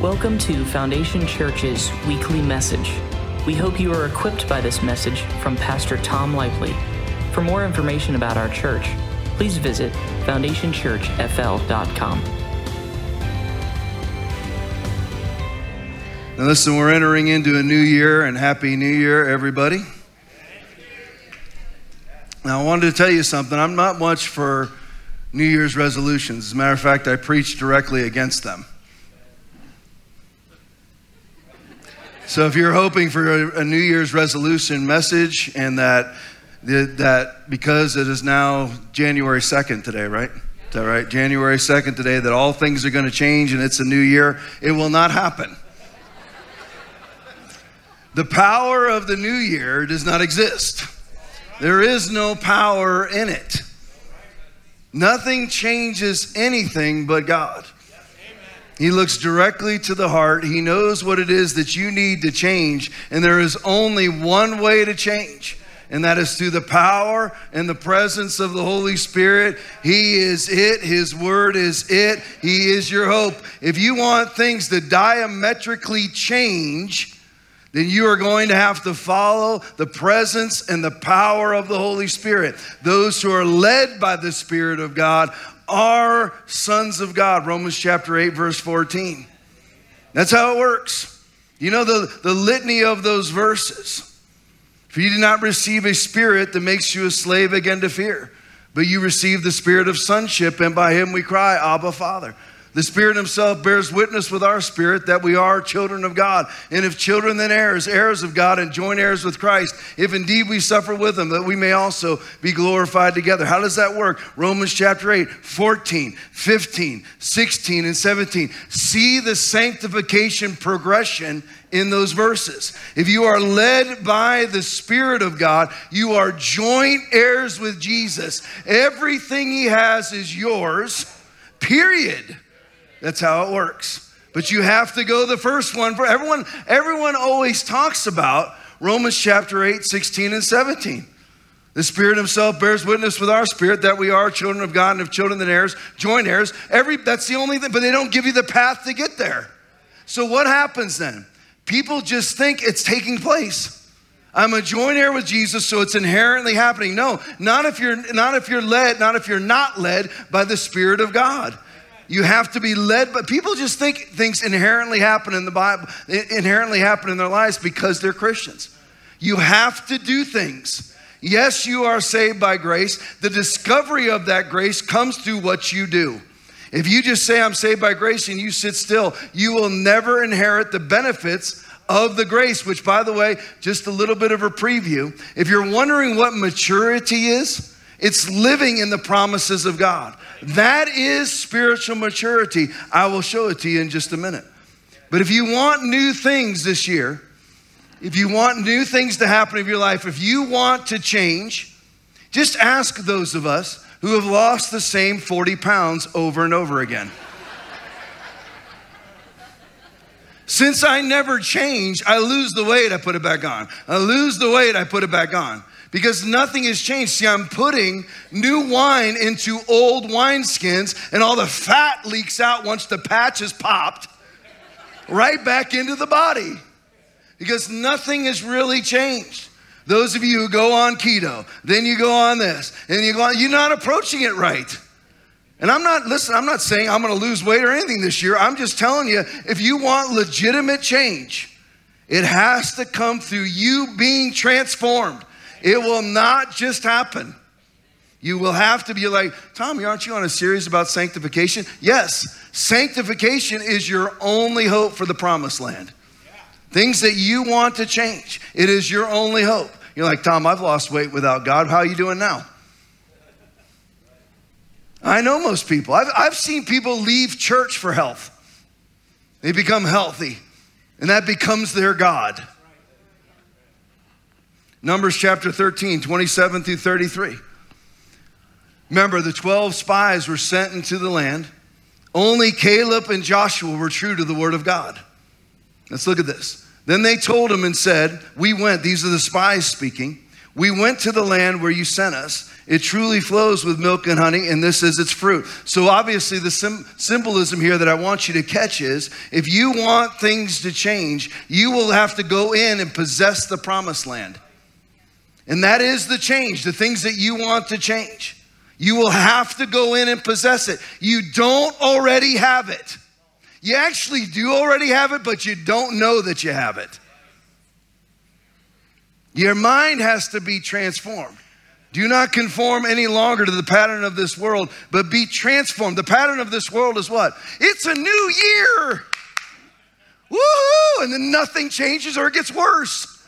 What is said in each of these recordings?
Welcome to Foundation Church's weekly message. We hope you are equipped by this message from Pastor Tom Lively. For more information about our church, please visit foundationchurchfl.com. Now, listen, we're entering into a new year, and Happy New Year, everybody. Now, I wanted to tell you something. I'm not much for New Year's resolutions. As a matter of fact, I preach directly against them. So if you're hoping for a, a New Year's resolution message and that, that because it is now January 2nd today, right? Is that right? January 2nd today, that all things are going to change and it's a new year, it will not happen. The power of the new year does not exist. There is no power in it. Nothing changes anything but God. He looks directly to the heart. He knows what it is that you need to change. And there is only one way to change, and that is through the power and the presence of the Holy Spirit. He is it. His word is it. He is your hope. If you want things to diametrically change, then you are going to have to follow the presence and the power of the Holy Spirit. Those who are led by the Spirit of God are sons of God. Romans chapter 8, verse 14. That's how it works. You know the, the litany of those verses. For you did not receive a spirit that makes you a slave again to fear, but you received the spirit of sonship, and by him we cry, Abba, Father. The Spirit Himself bears witness with our spirit that we are children of God. And if children, then heirs, heirs of God, and joint heirs with Christ, if indeed we suffer with Him, that we may also be glorified together. How does that work? Romans chapter 8, 14, 15, 16, and 17. See the sanctification progression in those verses. If you are led by the Spirit of God, you are joint heirs with Jesus. Everything He has is yours, period. That's how it works. But you have to go the first one for everyone. Everyone always talks about Romans chapter 8, 16, and 17. The Spirit Himself bears witness with our spirit that we are children of God and of children, then heirs, joint heirs. Every that's the only thing, but they don't give you the path to get there. So what happens then? People just think it's taking place. I'm a joint heir with Jesus, so it's inherently happening. No, not if you're not if you're led, not if you're not led by the Spirit of God. You have to be led, but people just think things inherently happen in the Bible, inherently happen in their lives because they're Christians. You have to do things. Yes, you are saved by grace. The discovery of that grace comes through what you do. If you just say, I'm saved by grace, and you sit still, you will never inherit the benefits of the grace, which, by the way, just a little bit of a preview. If you're wondering what maturity is, it's living in the promises of God. That is spiritual maturity. I will show it to you in just a minute. But if you want new things this year, if you want new things to happen in your life, if you want to change, just ask those of us who have lost the same 40 pounds over and over again. Since I never change, I lose the weight, I put it back on. I lose the weight, I put it back on because nothing has changed. See, I'm putting new wine into old wineskins, and all the fat leaks out once the patch is popped right back into the body because nothing has really changed. Those of you who go on keto, then you go on this, and you go on, you're not approaching it right. And I'm not, listen, I'm not saying I'm gonna lose weight or anything this year. I'm just telling you, if you want legitimate change, it has to come through you being transformed. It will not just happen. You will have to be like, Tommy, aren't you on a series about sanctification? Yes, sanctification is your only hope for the promised land. Things that you want to change, it is your only hope. You're like, Tom, I've lost weight without God. How are you doing now? I know most people. I've, I've seen people leave church for health. They become healthy, and that becomes their God. Numbers chapter 13, 27 through 33. Remember, the 12 spies were sent into the land. Only Caleb and Joshua were true to the word of God. Let's look at this. Then they told him and said, We went, these are the spies speaking, We went to the land where you sent us. It truly flows with milk and honey, and this is its fruit. So, obviously, the sim- symbolism here that I want you to catch is if you want things to change, you will have to go in and possess the promised land. And that is the change, the things that you want to change. You will have to go in and possess it. You don't already have it. You actually do already have it, but you don't know that you have it. Your mind has to be transformed. Do not conform any longer to the pattern of this world, but be transformed. The pattern of this world is what? It's a new year. Woohoo! And then nothing changes or it gets worse.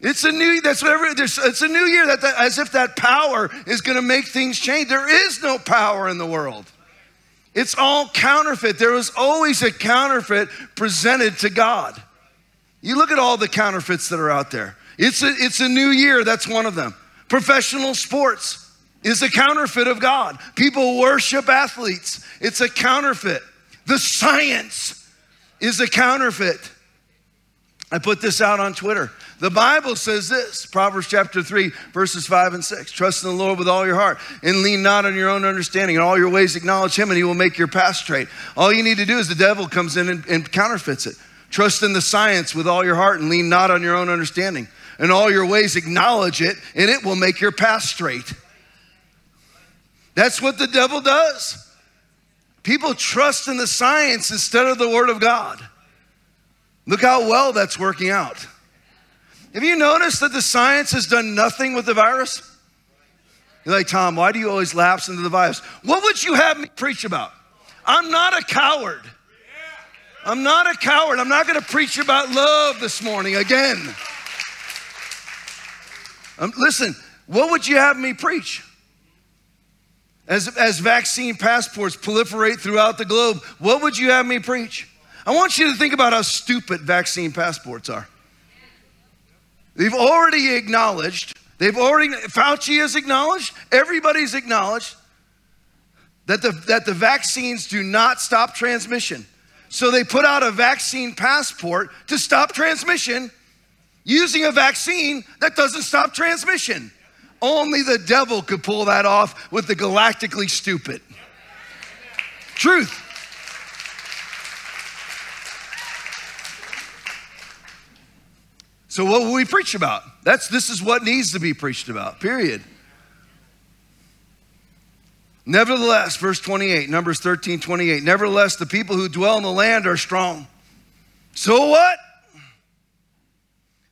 It's a new that's whatever it's a new year that, that as if that power is going to make things change. There is no power in the world. It's all counterfeit. There was always a counterfeit presented to God. You look at all the counterfeits that are out there. It's a, it's a new year, that's one of them. Professional sports is a counterfeit of God. People worship athletes, it's a counterfeit. The science is a counterfeit. I put this out on Twitter. The Bible says this Proverbs chapter 3, verses 5 and 6. Trust in the Lord with all your heart and lean not on your own understanding. In all your ways, acknowledge Him, and He will make your path straight. All you need to do is the devil comes in and, and counterfeits it. Trust in the science with all your heart and lean not on your own understanding. In all your ways, acknowledge it, and it will make your path straight. That's what the devil does. People trust in the science instead of the Word of God. Look how well that's working out. Have you noticed that the science has done nothing with the virus? You're like, Tom, why do you always lapse into the virus? What would you have me preach about? I'm not a coward. I'm not a coward. I'm not going to preach about love this morning again. Um, listen, what would you have me preach? As, as vaccine passports proliferate throughout the globe, what would you have me preach? I want you to think about how stupid vaccine passports are. They've already acknowledged, they've already, Fauci has acknowledged, everybody's acknowledged that the, that the vaccines do not stop transmission. So they put out a vaccine passport to stop transmission using a vaccine that doesn't stop transmission. Only the devil could pull that off with the galactically stupid. Truth. So what will we preach about? That's this is what needs to be preached about. Period. Nevertheless, verse 28, Numbers 13, 28. Nevertheless, the people who dwell in the land are strong. So what?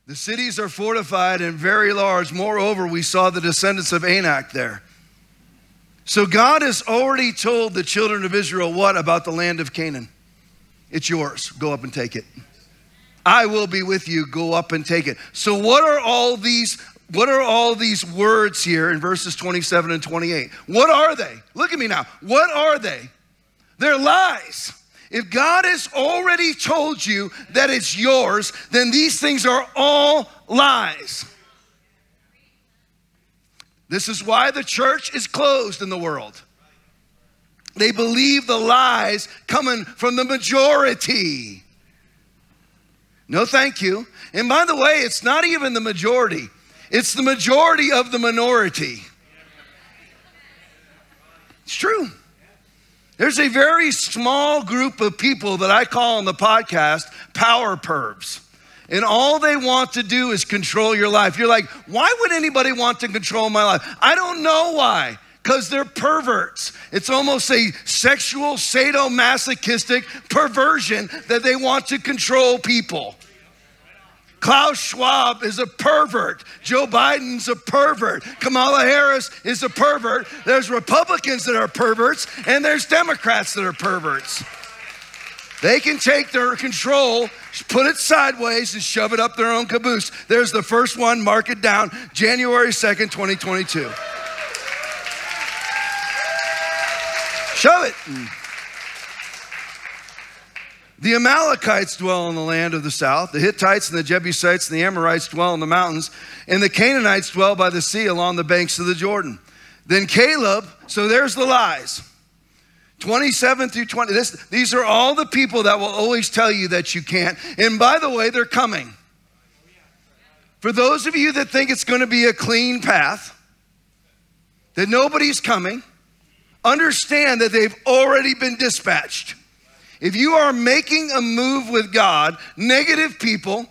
The cities are fortified and very large. Moreover, we saw the descendants of Anak there. So God has already told the children of Israel what about the land of Canaan? It's yours. Go up and take it. I will be with you. Go up and take it. So what are all these what are all these words here in verses 27 and 28? What are they? Look at me now. What are they? They're lies. If God has already told you that it's yours, then these things are all lies. This is why the church is closed in the world. They believe the lies coming from the majority. No, thank you. And by the way, it's not even the majority, it's the majority of the minority. It's true. There's a very small group of people that I call on the podcast power pervs. And all they want to do is control your life. You're like, why would anybody want to control my life? I don't know why because they're perverts. It's almost a sexual, sadomasochistic perversion that they want to control people. Klaus Schwab is a pervert. Joe Biden's a pervert. Kamala Harris is a pervert. There's Republicans that are perverts, and there's Democrats that are perverts. They can take their control, put it sideways, and shove it up their own caboose. There's the first one, mark it down, January 2nd, 2022. Shove it. The Amalekites dwell in the land of the south. The Hittites and the Jebusites and the Amorites dwell in the mountains. And the Canaanites dwell by the sea along the banks of the Jordan. Then Caleb, so there's the lies. 27 through 20. This, these are all the people that will always tell you that you can't. And by the way, they're coming. For those of you that think it's going to be a clean path, that nobody's coming, understand that they've already been dispatched. If you are making a move with God, negative people,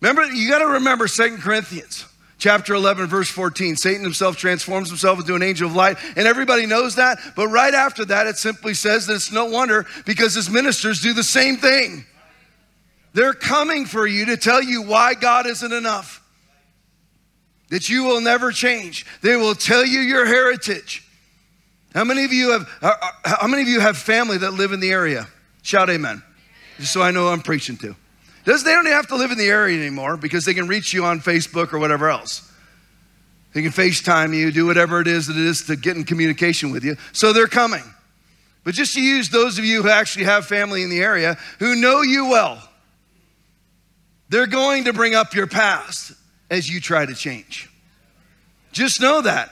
remember, you got to remember Second Corinthians chapter 11, verse 14. Satan himself transforms himself into an angel of light, and everybody knows that. But right after that, it simply says that it's no wonder because his ministers do the same thing. They're coming for you to tell you why God isn't enough, that you will never change. They will tell you your heritage. How many of you have uh, uh, how many of you have family that live in the area? Shout amen. Just so I know I'm preaching to. Does they don't have to live in the area anymore because they can reach you on Facebook or whatever else. They can FaceTime you, do whatever it is that it is to get in communication with you. So they're coming. But just to use those of you who actually have family in the area who know you well, they're going to bring up your past as you try to change. Just know that.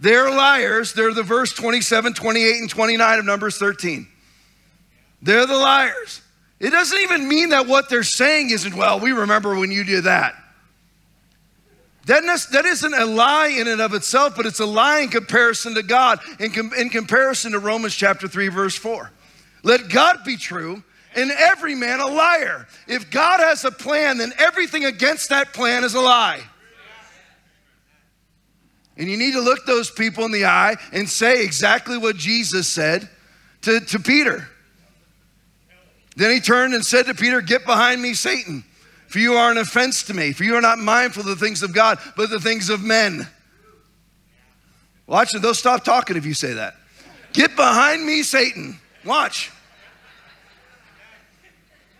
They're liars. They're the verse 27, 28, and 29 of Numbers 13. They're the liars. It doesn't even mean that what they're saying isn't, well, we remember when you did that. That, isn't a lie in and of itself, but it's a lie in comparison to God, in, com, in comparison to Romans chapter 3, verse 4. Let God be true and every man a liar. If God has a plan, then everything against that plan is a lie. And you need to look those people in the eye and say exactly what Jesus said to, to Peter. Then he turned and said to Peter, Get behind me, Satan, for you are an offense to me, for you are not mindful of the things of God, but the things of men. Watch it, they'll stop talking if you say that. Get behind me, Satan. Watch.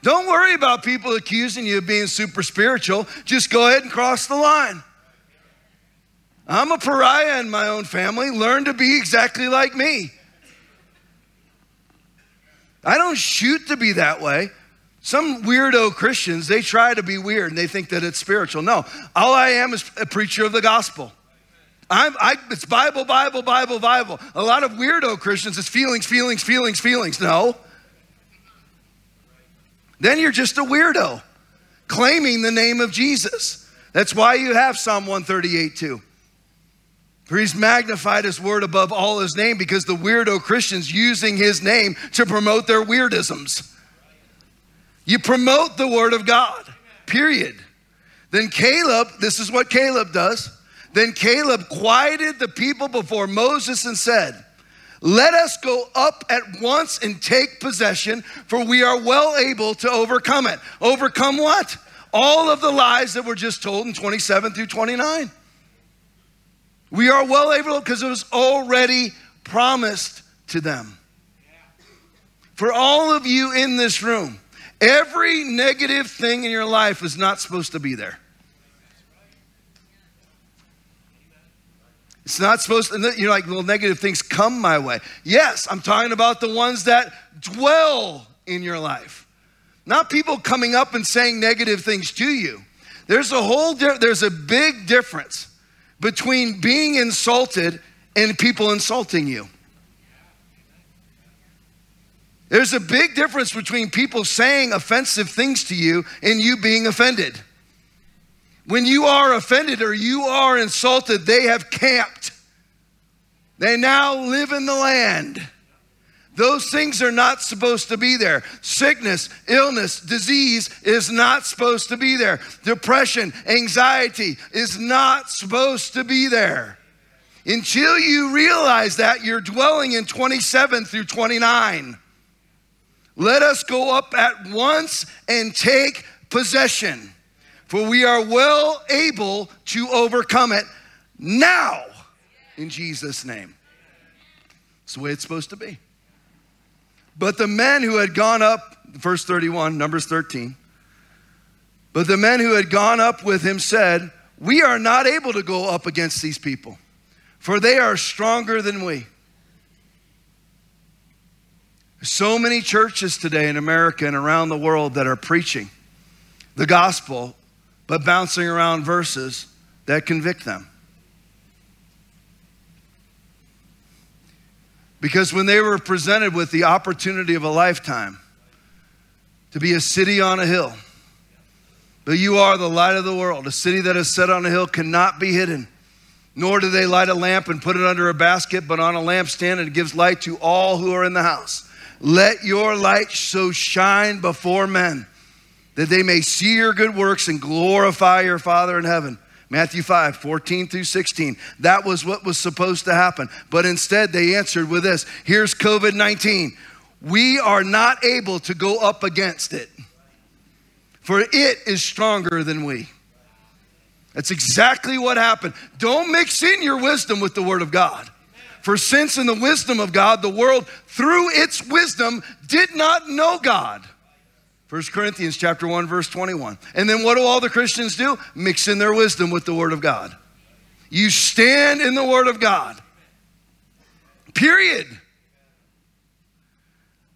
Don't worry about people accusing you of being super spiritual. Just go ahead and cross the line. I'm a pariah in my own family. Learn to be exactly like me. I don't shoot to be that way. Some weirdo Christians, they try to be weird and they think that it's spiritual. No, all I am is a preacher of the gospel. I'm, I, it's Bible, Bible, Bible, Bible. A lot of weirdo Christians, it's feelings, feelings, feelings, feelings. No. Then you're just a weirdo claiming the name of Jesus. That's why you have Psalm 138 two. For he's magnified his word above all his name because the weirdo Christians using his name to promote their weirdisms. You promote the word of God, period. Then Caleb, this is what Caleb does. Then Caleb quieted the people before Moses and said, Let us go up at once and take possession, for we are well able to overcome it. Overcome what? All of the lies that were just told in 27 through 29. We are well able because it was already promised to them. For all of you in this room, every negative thing in your life is not supposed to be there. It's not supposed to, you're like, well, negative things come my way. Yes, I'm talking about the ones that dwell in your life. Not people coming up and saying negative things to you. There's a whole, there's a big difference between being insulted and people insulting you. There's a big difference between people saying offensive things to you and you being offended. When you are offended or you are insulted, they have camped. They now live in the land. Those things are not supposed to be there. Sickness, illness, disease is not supposed to be there. Depression, anxiety is not supposed to be there. Until you realize that, you're dwelling in 27 through 29. Let us go up at once and take possession, for we are well able to overcome it now in Jesus' name. It's the way it's supposed to be. But the men who had gone up, verse 31, Numbers 13, but the men who had gone up with him said, We are not able to go up against these people, for they are stronger than we. So many churches today in America and around the world that are preaching the gospel, but bouncing around verses that convict them. Because when they were presented with the opportunity of a lifetime to be a city on a hill, But you are the light of the world. A city that is set on a hill cannot be hidden. Nor do they light a lamp and put it under a basket, but on a lampstand, and it gives light to all who are in the house. Let your light so shine before men that they may see your good works and glorify your Father in heaven. Matthew 5, 14 through 16. That was what was supposed to happen. But instead, they answered with this Here's COVID 19. We are not able to go up against it for it is stronger than we. That's exactly what happened. Don't mix in your wisdom with the Word of God. For since in the wisdom of God, the world through its wisdom did not know God. 1 Corinthians chapter 1 verse 21. And then what do all the Christians do? Mix in their wisdom with the word of God. You stand in the word of God. Period.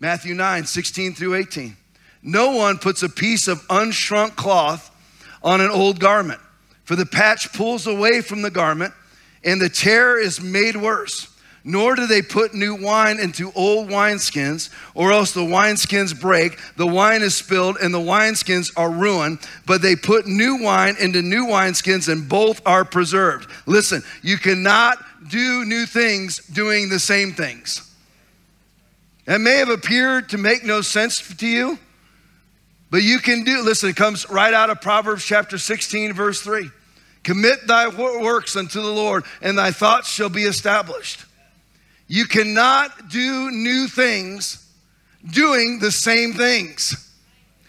Matthew 9, 16 through 18. No one puts a piece of unshrunk cloth on an old garment, for the patch pulls away from the garment, and the tear is made worse. Nor do they put new wine into old wineskins, or else the wineskins break, the wine is spilled, and the wineskins are ruined. But they put new wine into new wineskins, and both are preserved. Listen, you cannot do new things doing the same things. That may have appeared to make no sense to you. But you can do, listen, it comes right out of Proverbs chapter 16, verse 3. Commit thy works unto the Lord, and thy thoughts shall be established. You cannot do new things doing the same things.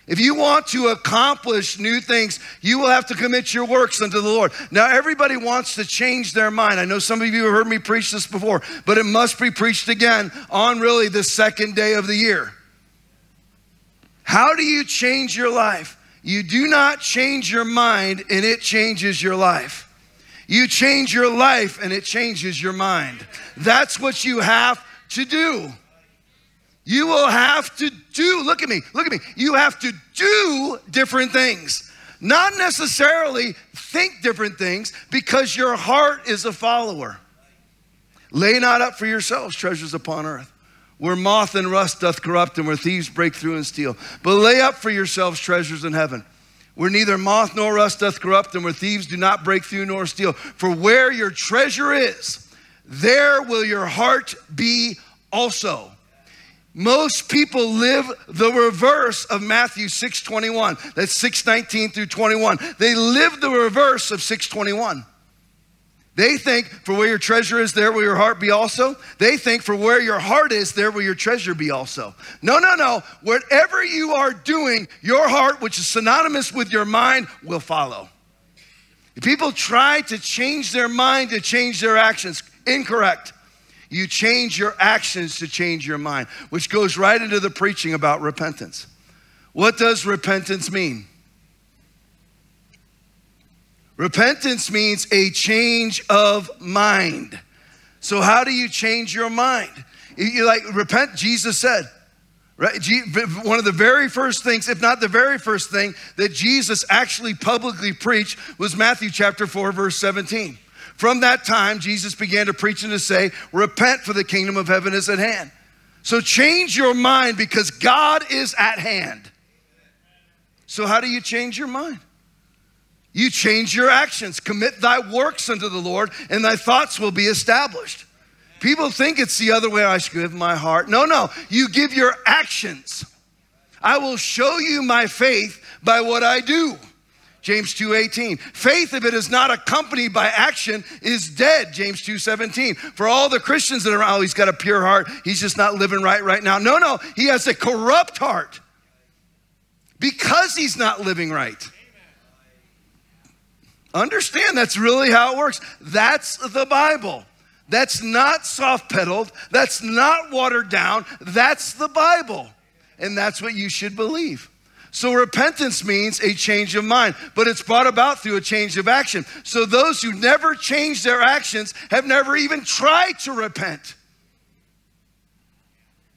If you want to accomplish new things, you will have to commit your works unto the Lord. Now, everybody wants to change their mind. I know some of you have heard me preach this before, but it must be preached again on really the second day of the year. How do you change your life? You do not change your mind and it changes your life. You change your life and it changes your mind. That's what you have to do. You will have to do, look at me, look at me. You have to do different things. Not necessarily think different things because your heart is a follower. Lay not up for yourselves treasures upon earth where moth and rust doth corrupt and where thieves break through and steal. But lay up for yourselves treasures in heaven, where neither moth nor rust doth corrupt and where thieves do not break through nor steal. For where your treasure is, there will your heart be also. Most people live the reverse of Matthew 6:21. That's 6:19 through 21. They live the reverse of 621. They think, for where your treasure is, there will your heart be also. They think, for where your heart is, there will your treasure be also. No, no, no. Whatever you are doing, your heart, which is synonymous with your mind, will follow. If people try to change their mind to change their actions, incorrect. You change your actions to change your mind, which goes right into the preaching about repentance. What does repentance mean? Repentance means a change of mind. So, how do you change your mind? You like repent, Jesus said, right? One of the very first things, if not the very first thing, that Jesus actually publicly preached was Matthew chapter 4, verse 17. From that time, Jesus began to preach and to say, Repent, for the kingdom of heaven is at hand. So, change your mind because God is at hand. So, how do you change your mind? You change your actions. Commit thy works unto the Lord, and thy thoughts will be established. People think it's the other way. I should give my heart. No, no. You give your actions. I will show you my faith by what I do. James 2:18. Faith if it is not accompanied by action is dead. James 2:17. For all the Christians that are oh he's got a pure heart. He's just not living right right now. No, no. He has a corrupt heart. Because he's not living right. Understand that's really how it works. That's the Bible. That's not soft pedaled. That's not watered down. That's the Bible. And that's what you should believe. So repentance means a change of mind, but it's brought about through a change of action. So those who never change their actions have never even tried to repent.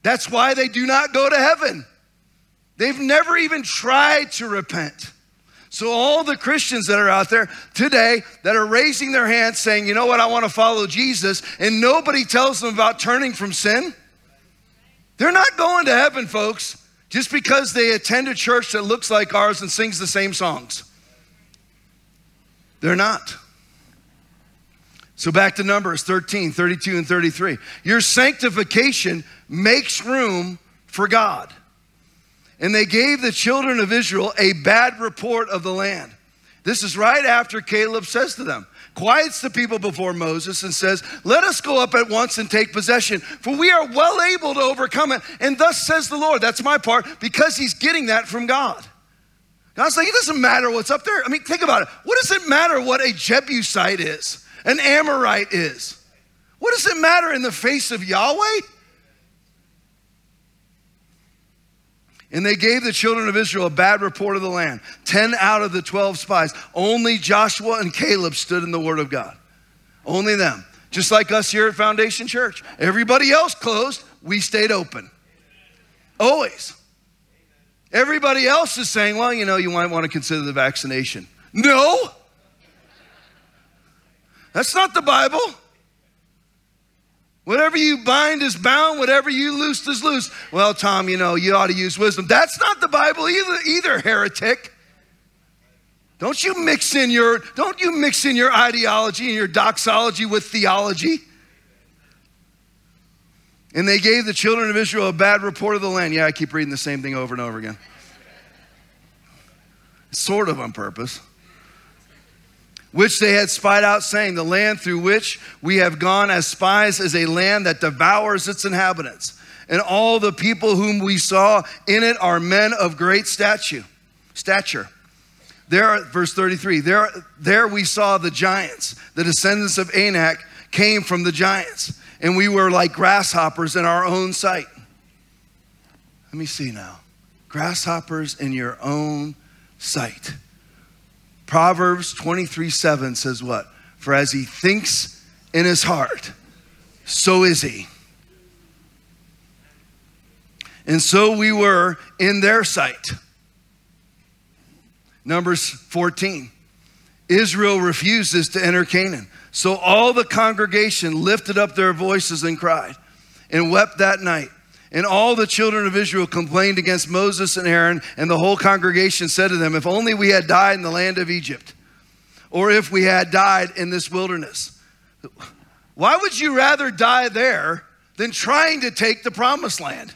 That's why they do not go to heaven. They've never even tried to repent. So, all the Christians that are out there today that are raising their hands saying, you know what, I want to follow Jesus, and nobody tells them about turning from sin, they're not going to heaven, folks, just because they attend a church that looks like ours and sings the same songs. They're not. So back to Numbers 13, 32, and 33. Your sanctification makes room for God. And they gave the children of Israel a bad report of the land. This is right after Caleb says to them, quiets the people before Moses and says, Let us go up at once and take possession, for we are well able to overcome it. And thus says the Lord. That's my part, because he's getting that from God. God's like, it doesn't matter what's up there. I mean, think about it. What does it matter what a Jebusite is, an Amorite is? What does it matter in the face of Yahweh? And they gave the children of Israel a bad report of the land. 10 out of the 12 spies. Only Joshua and Caleb stood in the word of God. Only them. Just like us here at Foundation Church. Everybody else closed, we stayed open. Always. Everybody else is saying, well, you know, you might want to consider the vaccination. No. That's not the Bible. Whatever you bind is bound, whatever you loose is loose. Well, Tom, you know, you ought to use wisdom. That's not the Bible either, either heretic. Don't you mix in your don't you mix in your ideology and your doxology with theology? And they gave the children of Israel a bad report of the land. Yeah, I keep reading the same thing over and over again. Sort of on purpose which they had spied out, saying, The land through which we have gone as spies is a land that devours its inhabitants. And all the people whom we saw in it are men of great statue, stature. There, verse 33, there, there we saw the giants. The descendants of Anak came from the giants, and we were like grasshoppers in our own sight. Let me see now. Grasshoppers in your own sight. Proverbs 23 7 says what? For as he thinks in his heart, so is he. And so we were in their sight. Numbers 14. Israel refuses to enter Canaan. So all the congregation lifted up their voices and cried and wept that night. And all the children of Israel complained against Moses and Aaron, and the whole congregation said to them, If only we had died in the land of Egypt, or if we had died in this wilderness. Why would you rather die there than trying to take the promised land?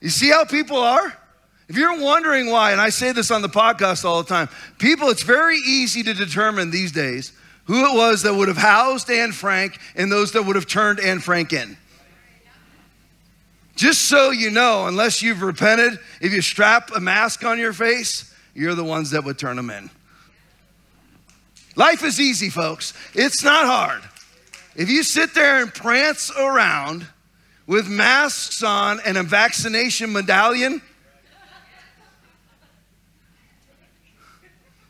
You see how people are? If you're wondering why, and I say this on the podcast all the time, people, it's very easy to determine these days who it was that would have housed Anne Frank and those that would have turned Anne Frank in. Just so you know, unless you've repented, if you strap a mask on your face, you're the ones that would turn them in. Life is easy, folks. It's not hard. If you sit there and prance around with masks on and a vaccination medallion,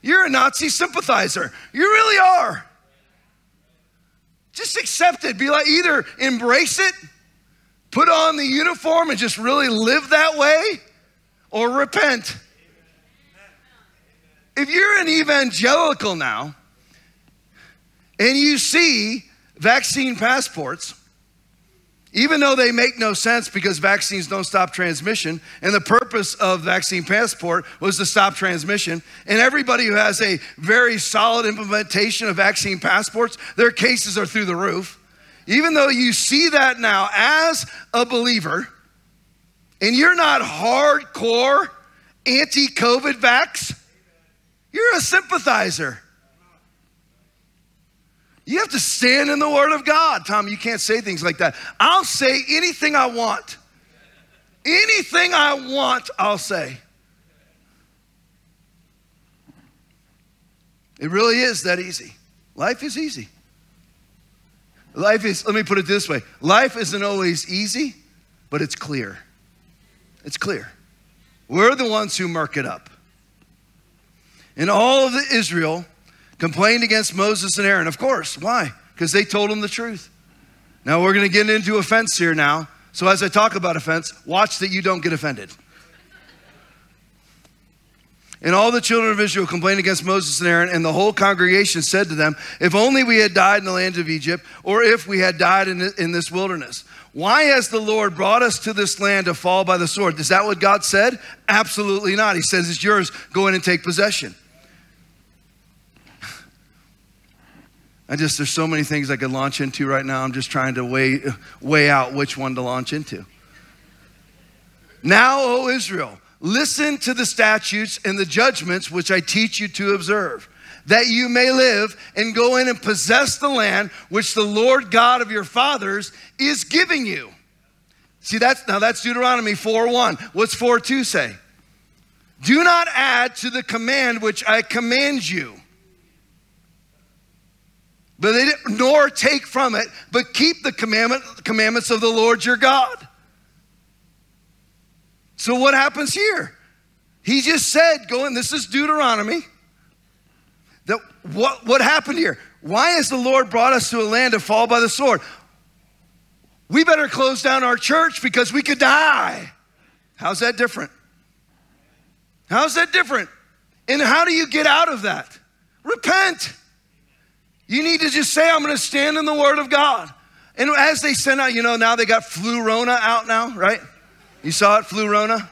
you're a Nazi sympathizer. You really are. Just accept it. Be like, either embrace it put on the uniform and just really live that way or repent. If you're an evangelical now and you see vaccine passports, even though they make no sense because vaccines don't stop transmission, and the purpose of vaccine passport was to stop transmission, and everybody who has a very solid implementation of vaccine passports, their cases are through the roof even though you see that now as a believer, and you're not hardcore anti COVID vax, you're a sympathizer. You have to stand in the Word of God. Tom, you can't say things like that. I'll say anything I want. Anything I want, I'll say. It really is that easy. Life is easy. Life is, let me put it this way life isn't always easy, but it's clear. It's clear. We're the ones who murk it up. And all of the Israel complained against Moses and Aaron. Of course. Why? Because they told them the truth. Now we're going to get into offense here now. So as I talk about offense, watch that you don't get offended. And all the children of Israel complained against Moses and Aaron, and the whole congregation said to them, If only we had died in the land of Egypt, or if we had died in, in this wilderness. Why has the Lord brought us to this land to fall by the sword? Is that what God said? Absolutely not. He says, It's yours. Go in and take possession. I just, there's so many things I could launch into right now. I'm just trying to weigh, weigh out which one to launch into. Now, O Israel, listen to the statutes and the judgments which I teach you to observe, that you may live and go in and possess the land which the Lord God of your fathers is giving you. See, that's now that's Deuteronomy 4 1. What's 4 2 say? Do not add to the command which I command you but they nor take from it, but keep the commandment, commandments of the Lord your God. So what happens here? He just said, go in, this is Deuteronomy. That what, what happened here? Why has the Lord brought us to a land to fall by the sword? We better close down our church because we could die. How's that different? How's that different? And how do you get out of that? Repent. You need to just say, I'm going to stand in the Word of God. And as they sent out, you know, now they got Flurona out now, right? You saw it, Flurona?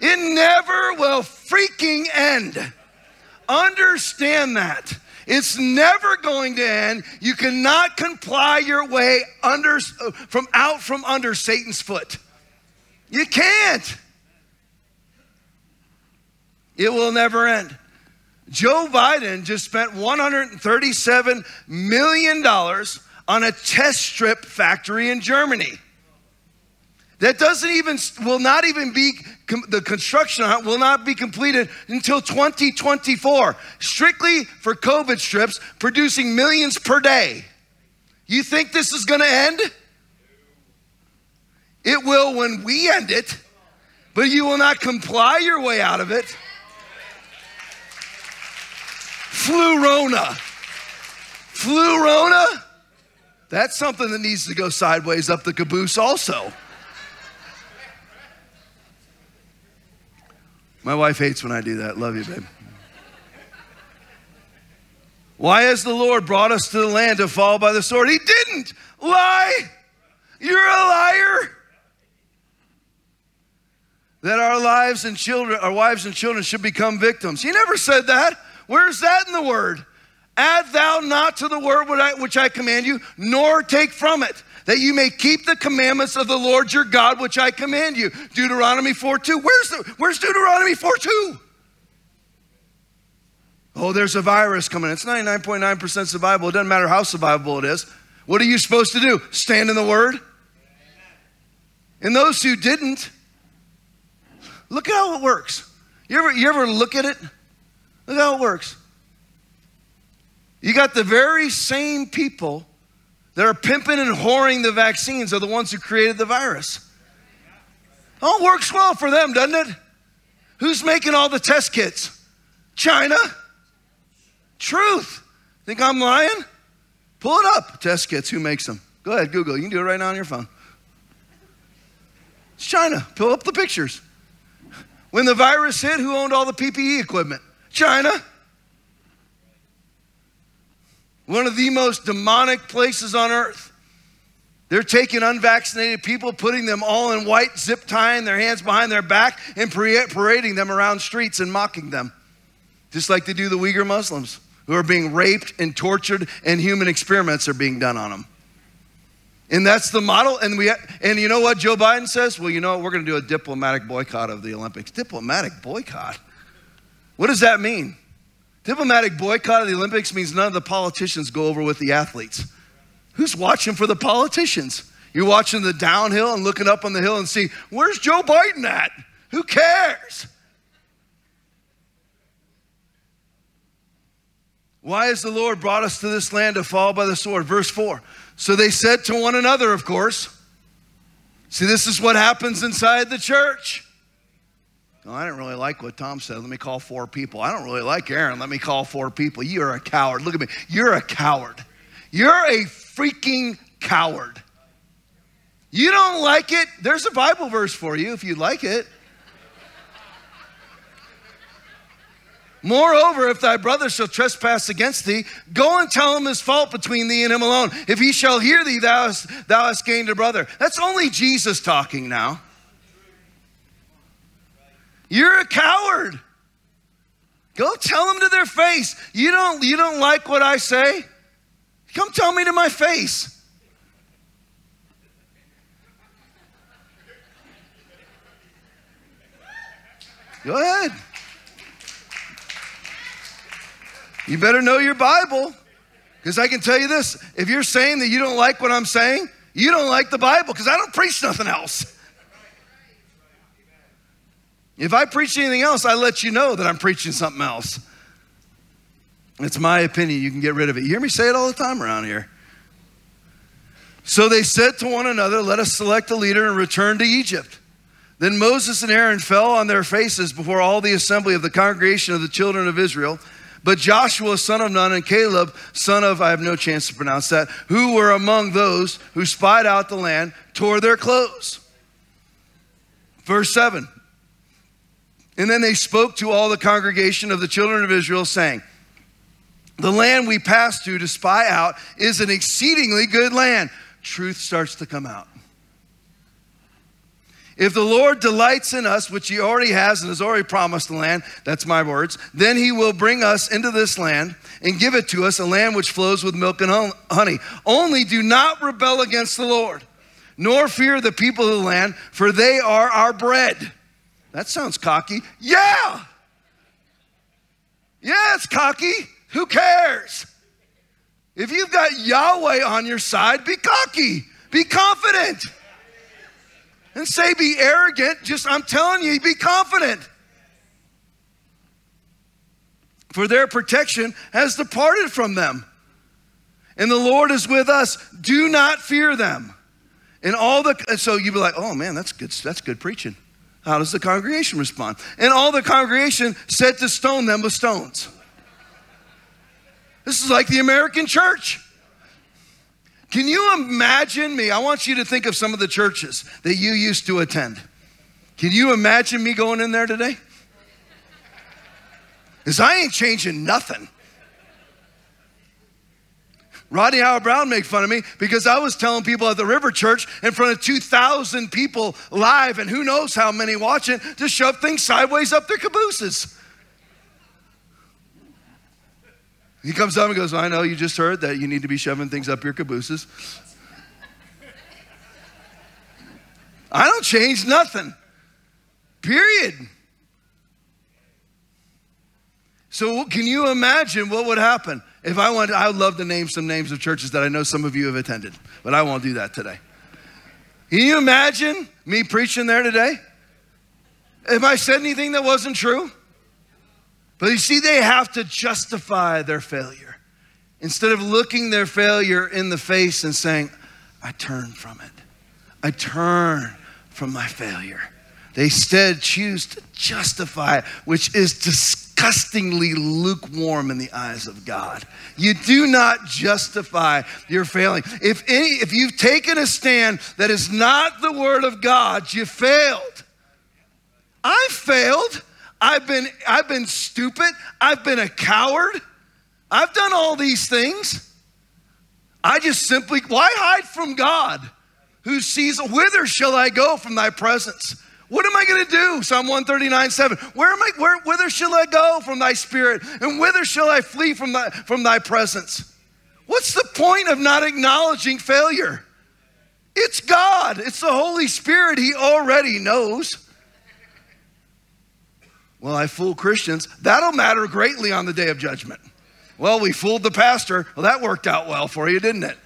It never will freaking end. Understand that. It's never going to end. You cannot comply your way under, from out from under Satan's foot. You can't. It will never end. Joe Biden just spent $137 million on a test strip factory in Germany. That doesn't even, will not even be, the construction on it will not be completed until 2024, strictly for COVID strips, producing millions per day. You think this is gonna end? It will when we end it, but you will not comply your way out of it. Flurona. Flurona? That's something that needs to go sideways up the caboose, also. My wife hates when I do that. Love you, babe. Why has the Lord brought us to the land to fall by the sword? He didn't. Lie. You're a liar. That our lives and children, our wives and children should become victims. He never said that. Where's that in the word? Add thou not to the word which I command you, nor take from it, that you may keep the commandments of the Lord your God, which I command you. Deuteronomy 4 2. Where's, the, where's Deuteronomy 4 2? Oh, there's a virus coming. It's 99.9% survivable. It doesn't matter how survivable it is. What are you supposed to do? Stand in the word? And those who didn't, look at how it works. You ever, you ever look at it? Look at how it works. You got the very same people that are pimping and whoring the vaccines are the ones who created the virus. Oh, works well for them, doesn't it? Who's making all the test kits? China? Truth. Think I'm lying? Pull it up. Test kits, who makes them? Go ahead, Google. You can do it right now on your phone. It's China. Pull up the pictures. When the virus hit, who owned all the PPE equipment? China. One of the most demonic places on earth. They're taking unvaccinated people, putting them all in white, zip tying their hands behind their back, and parading them around streets and mocking them. Just like they do the Uyghur Muslims, who are being raped and tortured, and human experiments are being done on them. And that's the model. And we and you know what Joe Biden says? Well, you know what? We're going to do a diplomatic boycott of the Olympics. Diplomatic boycott. What does that mean? Diplomatic boycott of the Olympics means none of the politicians go over with the athletes. Who's watching for the politicians? You're watching the downhill and looking up on the hill and see, where's Joe Biden at? Who cares? Why has the Lord brought us to this land to fall by the sword? Verse 4. So they said to one another, of course. See, this is what happens inside the church. Oh, I didn't really like what Tom said. Let me call four people. I don't really like Aaron. Let me call four people. You're a coward. Look at me. You're a coward. You're a freaking coward. You don't like it? There's a Bible verse for you if you'd like it. Moreover, if thy brother shall trespass against thee, go and tell him his fault between thee and him alone. If he shall hear thee, thou hast, thou hast gained a brother. That's only Jesus talking now. You're a coward. Go tell them to their face. You don't, you don't like what I say? Come tell me to my face. Go ahead. You better know your Bible. Because I can tell you this if you're saying that you don't like what I'm saying, you don't like the Bible because I don't preach nothing else. If I preach anything else, I let you know that I'm preaching something else. It's my opinion. You can get rid of it. You hear me say it all the time around here. So they said to one another, Let us select a leader and return to Egypt. Then Moses and Aaron fell on their faces before all the assembly of the congregation of the children of Israel. But Joshua, son of Nun, and Caleb, son of, I have no chance to pronounce that, who were among those who spied out the land, tore their clothes. Verse 7 and then they spoke to all the congregation of the children of Israel, saying, The land we passed to to spy out is an exceedingly good land. Truth starts to come out. If the Lord delights in us, which he already has and has already promised the land, that's my words, then he will bring us into this land and give it to us, a land which flows with milk and honey. Only do not rebel against the Lord, nor fear the people of the land, for they are our bread. That sounds cocky. Yeah. Yeah, it's cocky. Who cares? If you've got Yahweh on your side, be cocky, be confident. And say be arrogant, just I'm telling you, be confident. For their protection has departed from them. And the Lord is with us. Do not fear them. And all the so you'd be like, oh man, that's good, that's good preaching. How does the congregation respond? And all the congregation said to stone them with stones. This is like the American church. Can you imagine me? I want you to think of some of the churches that you used to attend. Can you imagine me going in there today? Because I ain't changing nothing. Rodney Howard-Browne made fun of me because I was telling people at the River Church in front of 2,000 people live and who knows how many watching to shove things sideways up their cabooses. He comes up and goes, I know you just heard that you need to be shoving things up your cabooses. I don't change nothing. Period. So, can you imagine what would happen? If I wanted, I would love to name some names of churches that I know some of you have attended, but I won't do that today. Can you imagine me preaching there today? If I said anything that wasn't true? But you see, they have to justify their failure. Instead of looking their failure in the face and saying, I turn from it. I turn from my failure. They instead choose to justify, it, which is disgusting disgustingly lukewarm in the eyes of God. You do not justify your failing. If, any, if you've taken a stand that is not the word of God, you failed. I failed. I've been, I've been stupid. I've been a coward. I've done all these things. I just simply, why hide from God who sees, whither shall I go from thy presence? What am I going to do? Psalm 139, 7. Where am I, where, whither shall I go from thy spirit? And whither shall I flee from thy, from thy presence? What's the point of not acknowledging failure? It's God, it's the Holy Spirit. He already knows. Well, I fool Christians. That'll matter greatly on the day of judgment. Well, we fooled the pastor. Well, that worked out well for you, didn't it?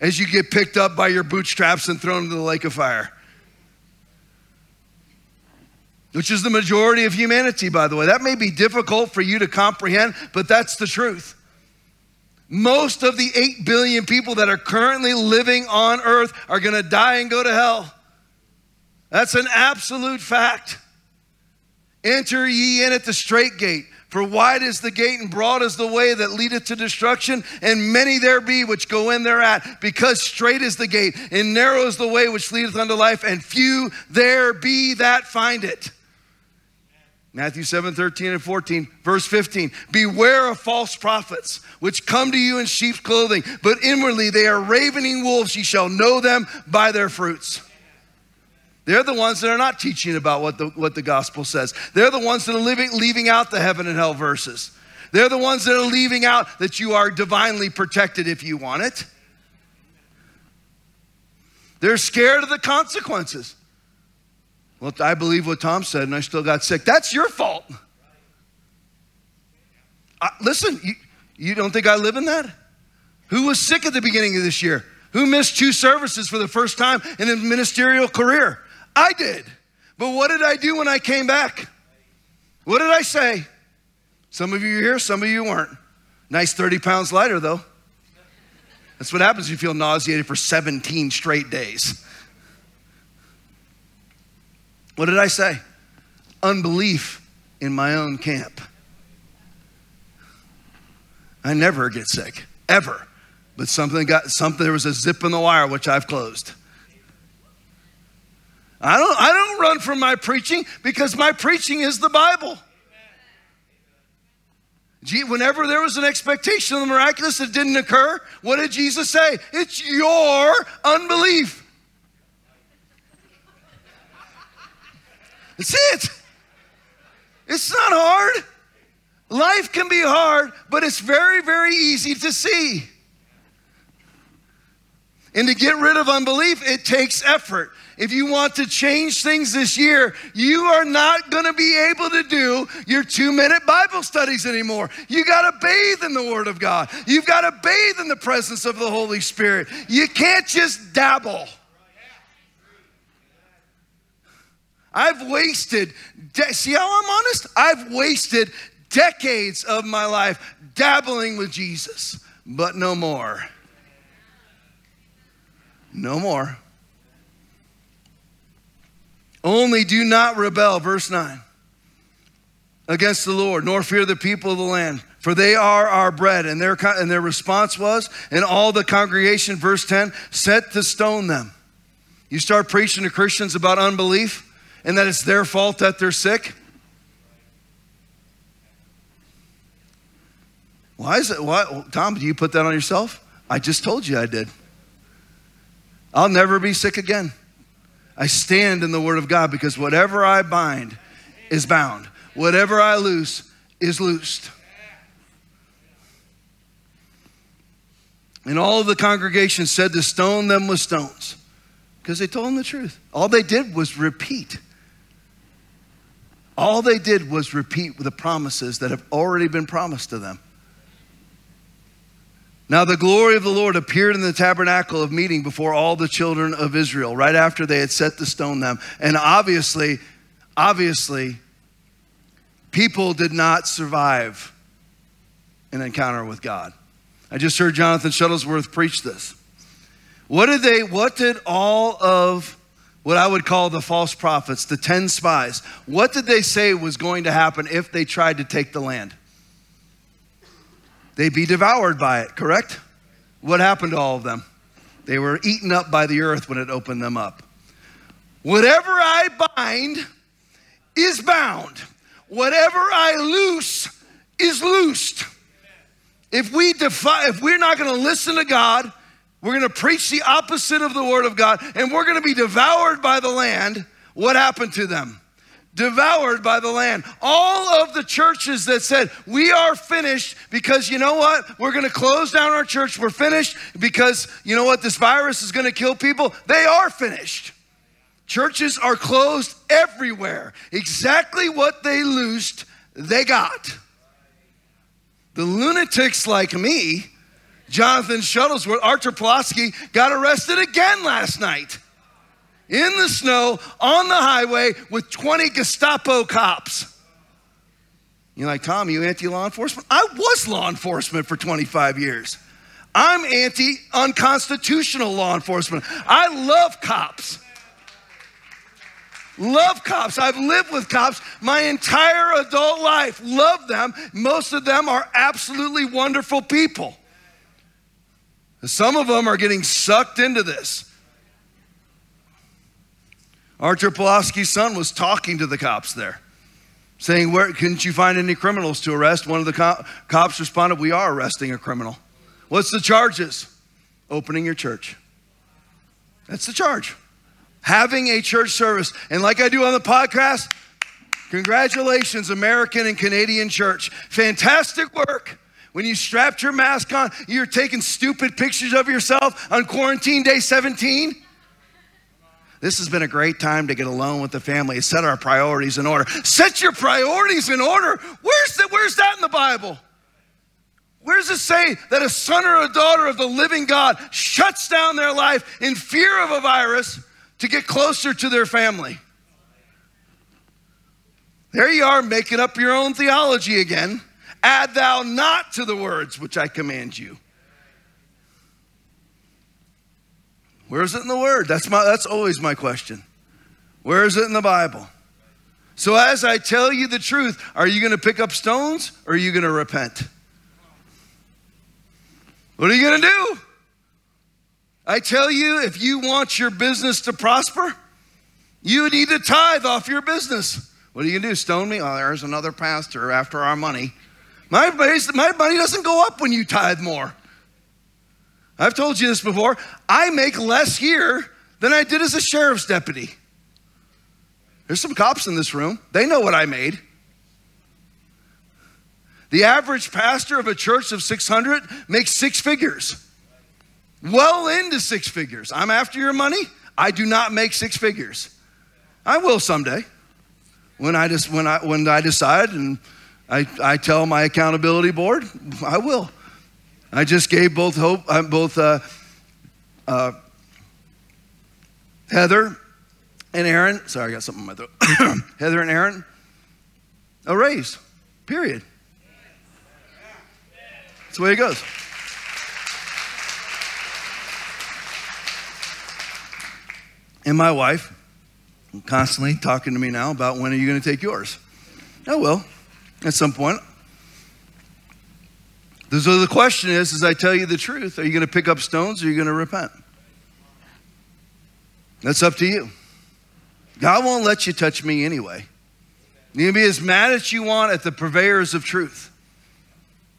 As you get picked up by your bootstraps and thrown into the lake of fire which is the majority of humanity, by the way. That may be difficult for you to comprehend, but that's the truth. Most of the 8 billion people that are currently living on earth are going to die and go to hell. That's an absolute fact. Enter ye in at the strait gate. For wide is the gate and broad is the way that leadeth to destruction, and many there be which go in thereat. Because strait is the gate, and narrow is the way which leadeth unto life, and few there be that find it. Matthew 7, 13 and 14, verse 15. Beware of false prophets, which come to you in sheep's clothing, but inwardly they are ravening wolves. Ye shall know them by their fruits. They're the ones that are not teaching about what the, what the gospel says. They're the ones that are living, leaving out the heaven and hell verses. They're the ones that are leaving out that you are divinely protected if you want it. They're scared of the consequences. Well, I believe what Tom said and I still got sick. That's your fault. I, listen, you, you don't think I live in that? Who was sick at the beginning of this year? Who missed two services for the first time in a ministerial career? I did. But what did I do when I came back? What did I say? Some of you are here, some of you weren't. Nice 30 pounds lighter, though. That's what happens if you feel nauseated for 17 straight days. What did I say? Unbelief in my own camp. I never get sick, ever. But something got something, there was a zip in the wire, which I've closed. I don't, I don't run from my preaching because my preaching is the Bible. Whenever there was an expectation of the miraculous that didn't occur, what did Jesus say? It's your unbelief. That's it. It's not hard. Life can be hard, but it's very, very easy to see. And to get rid of unbelief, it takes effort. If you want to change things this year, you are not going to be able to do your two minute Bible studies anymore. You got to bathe in the Word of God, you've got to bathe in the presence of the Holy Spirit. You can't just dabble. I've wasted, de- see how I'm honest? I've wasted decades of my life dabbling with Jesus, but no more. No more. Only do not rebel, verse 9, against the Lord, nor fear the people of the land, for they are our bread. And their, and their response was, and all the congregation, verse 10, set to stone them. You start preaching to Christians about unbelief and that it's their fault that they're sick. Why is it? Why, Tom, do you put that on yourself? I just told you I did. I'll never be sick again. I stand in the Word of God because whatever I bind is bound, whatever I loose is loosed. And all of the congregation said to stone them with stones because they told them the truth. All they did was repeat. All they did was repeat the promises that have already been promised to them. Now, the glory of the Lord appeared in the tabernacle of meeting before all the children of Israel, right after they had set to stone them. And obviously, obviously, people did not survive an encounter with God. I just heard Jonathan Shuttlesworth preach this. What did they, what did all of what I would call the false prophets, the 10 spies, what did they say was going to happen if they tried to take the land? they'd be devoured by it, correct? What happened to all of them? They were eaten up by the earth when it opened them up. Whatever I bind is bound, whatever I loose is loosed. If we defy, if we're not going to listen to God, we're going to preach the opposite of the word of God, and we're going to be devoured by the land. What happened to them? devoured by the land. All of the churches that said, We are finished because you know what? We're going to close down our church. We're finished because you know what? This virus is going to kill people. They are finished. Churches are closed everywhere. Exactly what they loosed, they got. The lunatics like me, Jonathan Shuttlesworth, Artur Pawlowski, got arrested again last night in the snow on the highway with 20 Gestapo cops. You're like, Tom, you anti law enforcement? I was law enforcement for 25 years. I'm anti unconstitutional law enforcement. I love cops. Love cops. I've lived with cops my entire adult life. Love them. Most of them are absolutely wonderful people. Some of them are getting sucked into this. Artur Pawlowski's son was talking to the cops there, saying, Where couldn't you find any criminals to arrest? One of the co- cops responded, We are arresting a criminal. What's the charges? Opening your church. That's the charge. Having a church service. And like I do on the podcast, Congratulations, American and Canadian church. Fantastic work. When you strapped your mask on, you're taking stupid pictures of yourself on quarantine day 17. This has been a great time to get alone with the family set our priorities in order. Set your priorities in order. Where's that, where's that in the Bible? Where does it say that a son or a daughter of the living God shuts down their life in fear of a virus to get closer to their family? There you are, making up your own theology again. Add thou not to the words which I command you. Where is it in the Word? That's, my, that's always my question. Where is it in the Bible? So, as I tell you the truth, are you going to pick up stones or are you going to repent? What are you going to do? I tell you, if you want your business to prosper, you need to tithe off your business. What are you going to do? Stone me? Oh, there's another pastor after our money. My, my money doesn't go up when you tithe more. I've told you this before. I make less here than I did as a sheriff's deputy. There's some cops in this room. They know what I made. The average pastor of a church of 600 makes six figures. Well into six figures. I'm after your money. I do not make six figures. I will someday. When I just when I when I decide and I, I tell my accountability board, I will. I just gave both hope, uh, both uh, uh, Heather and Aaron. Sorry, I got something in my throat. Heather and Aaron a raise. Period. That's the way it goes. And my wife, constantly talking to me now about when are you going to take yours? I will at some point. So the question is, as I tell you the truth, are you going to pick up stones or are you going to repent? That's up to you. God won't let you touch me anyway. You can be as mad as you want at the purveyors of truth.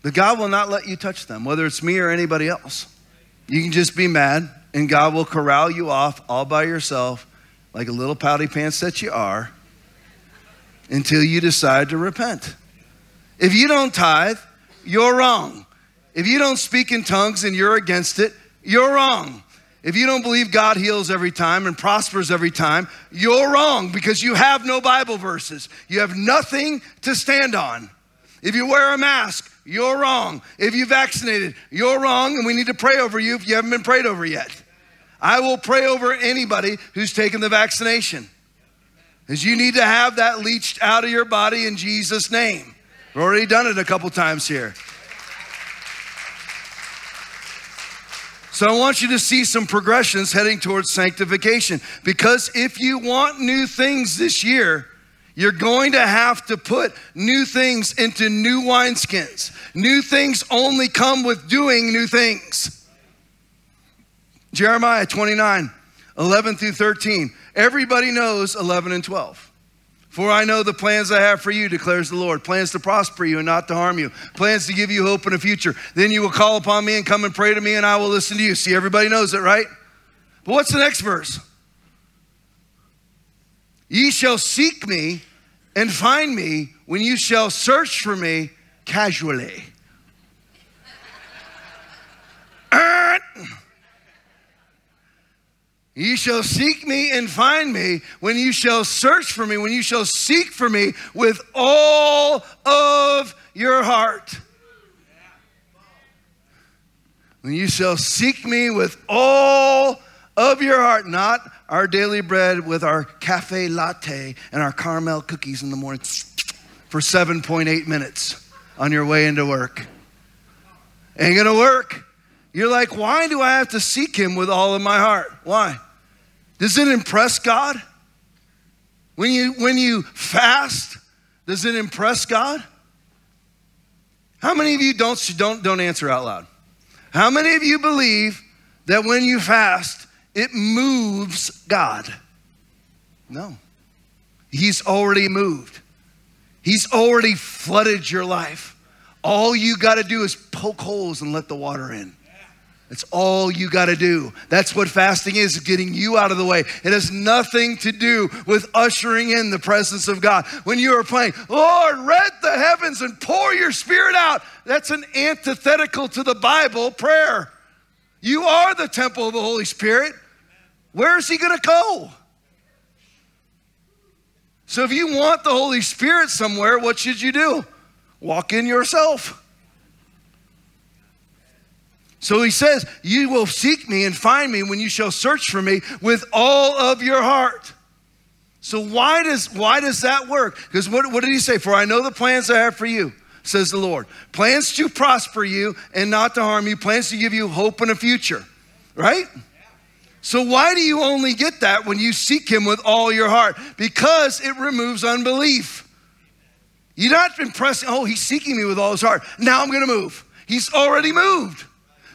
But God will not let you touch them, whether it's me or anybody else. You can just be mad, and God will corral you off all by yourself, like a little pouty pants that you are, until you decide to repent. If you don't tithe, you're wrong. If you don't speak in tongues and you're against it, you're wrong. If you don't believe God heals every time and prospers every time, you're wrong because you have no Bible verses. You have nothing to stand on. If you wear a mask, you're wrong. If you vaccinated, you're wrong, and we need to pray over you if you haven't been prayed over yet. I will pray over anybody who's taken the vaccination. Because you need to have that leached out of your body in Jesus' name. We've already done it a couple times here. So I want you to see some progressions heading towards sanctification. Because if you want new things this year, you're going to have to put new things into new wineskins. New things only come with doing new things. Jeremiah 29, 11 through 13. Everybody knows 11 and 12. For I know the plans I have for you, declares the Lord plans to prosper you and not to harm you, plans to give you hope in a future. Then you will call upon me and come and pray to me, and I will listen to you. See, everybody knows it, right? But what's the next verse? Ye shall seek me and find me when you shall search for me casually. Ye shall seek me and find me when you shall search for me, when you shall seek for me with all of your heart. When you shall seek me with all of your heart, not our daily bread with our cafe latte and our caramel cookies in the morning for 7.8 minutes on your way into work. Ain't gonna work. You're like, why do I have to seek him with all of my heart? Why? Does it impress God? When you, when you fast, does it impress God? How many of you don't, don't, don't answer out loud? How many of you believe that when you fast, it moves God? No. He's already moved. He's already flooded your life. All you got to do is poke holes and let the water in. It's all you got to do. That's what fasting is, getting you out of the way. It has nothing to do with ushering in the presence of God. When you are praying, Lord, rent the heavens and pour your spirit out, that's an antithetical to the Bible prayer. You are the temple of the Holy Spirit. Where is he going to go? So if you want the Holy Spirit somewhere, what should you do? Walk in yourself. So he says, You will seek me and find me when you shall search for me with all of your heart. So why does why does that work? Because what, what did he say? For I know the plans I have for you, says the Lord. Plans to prosper you and not to harm you, plans to give you hope and a future. Right? So why do you only get that when you seek him with all your heart? Because it removes unbelief. You're not impressing, oh, he's seeking me with all his heart. Now I'm gonna move. He's already moved.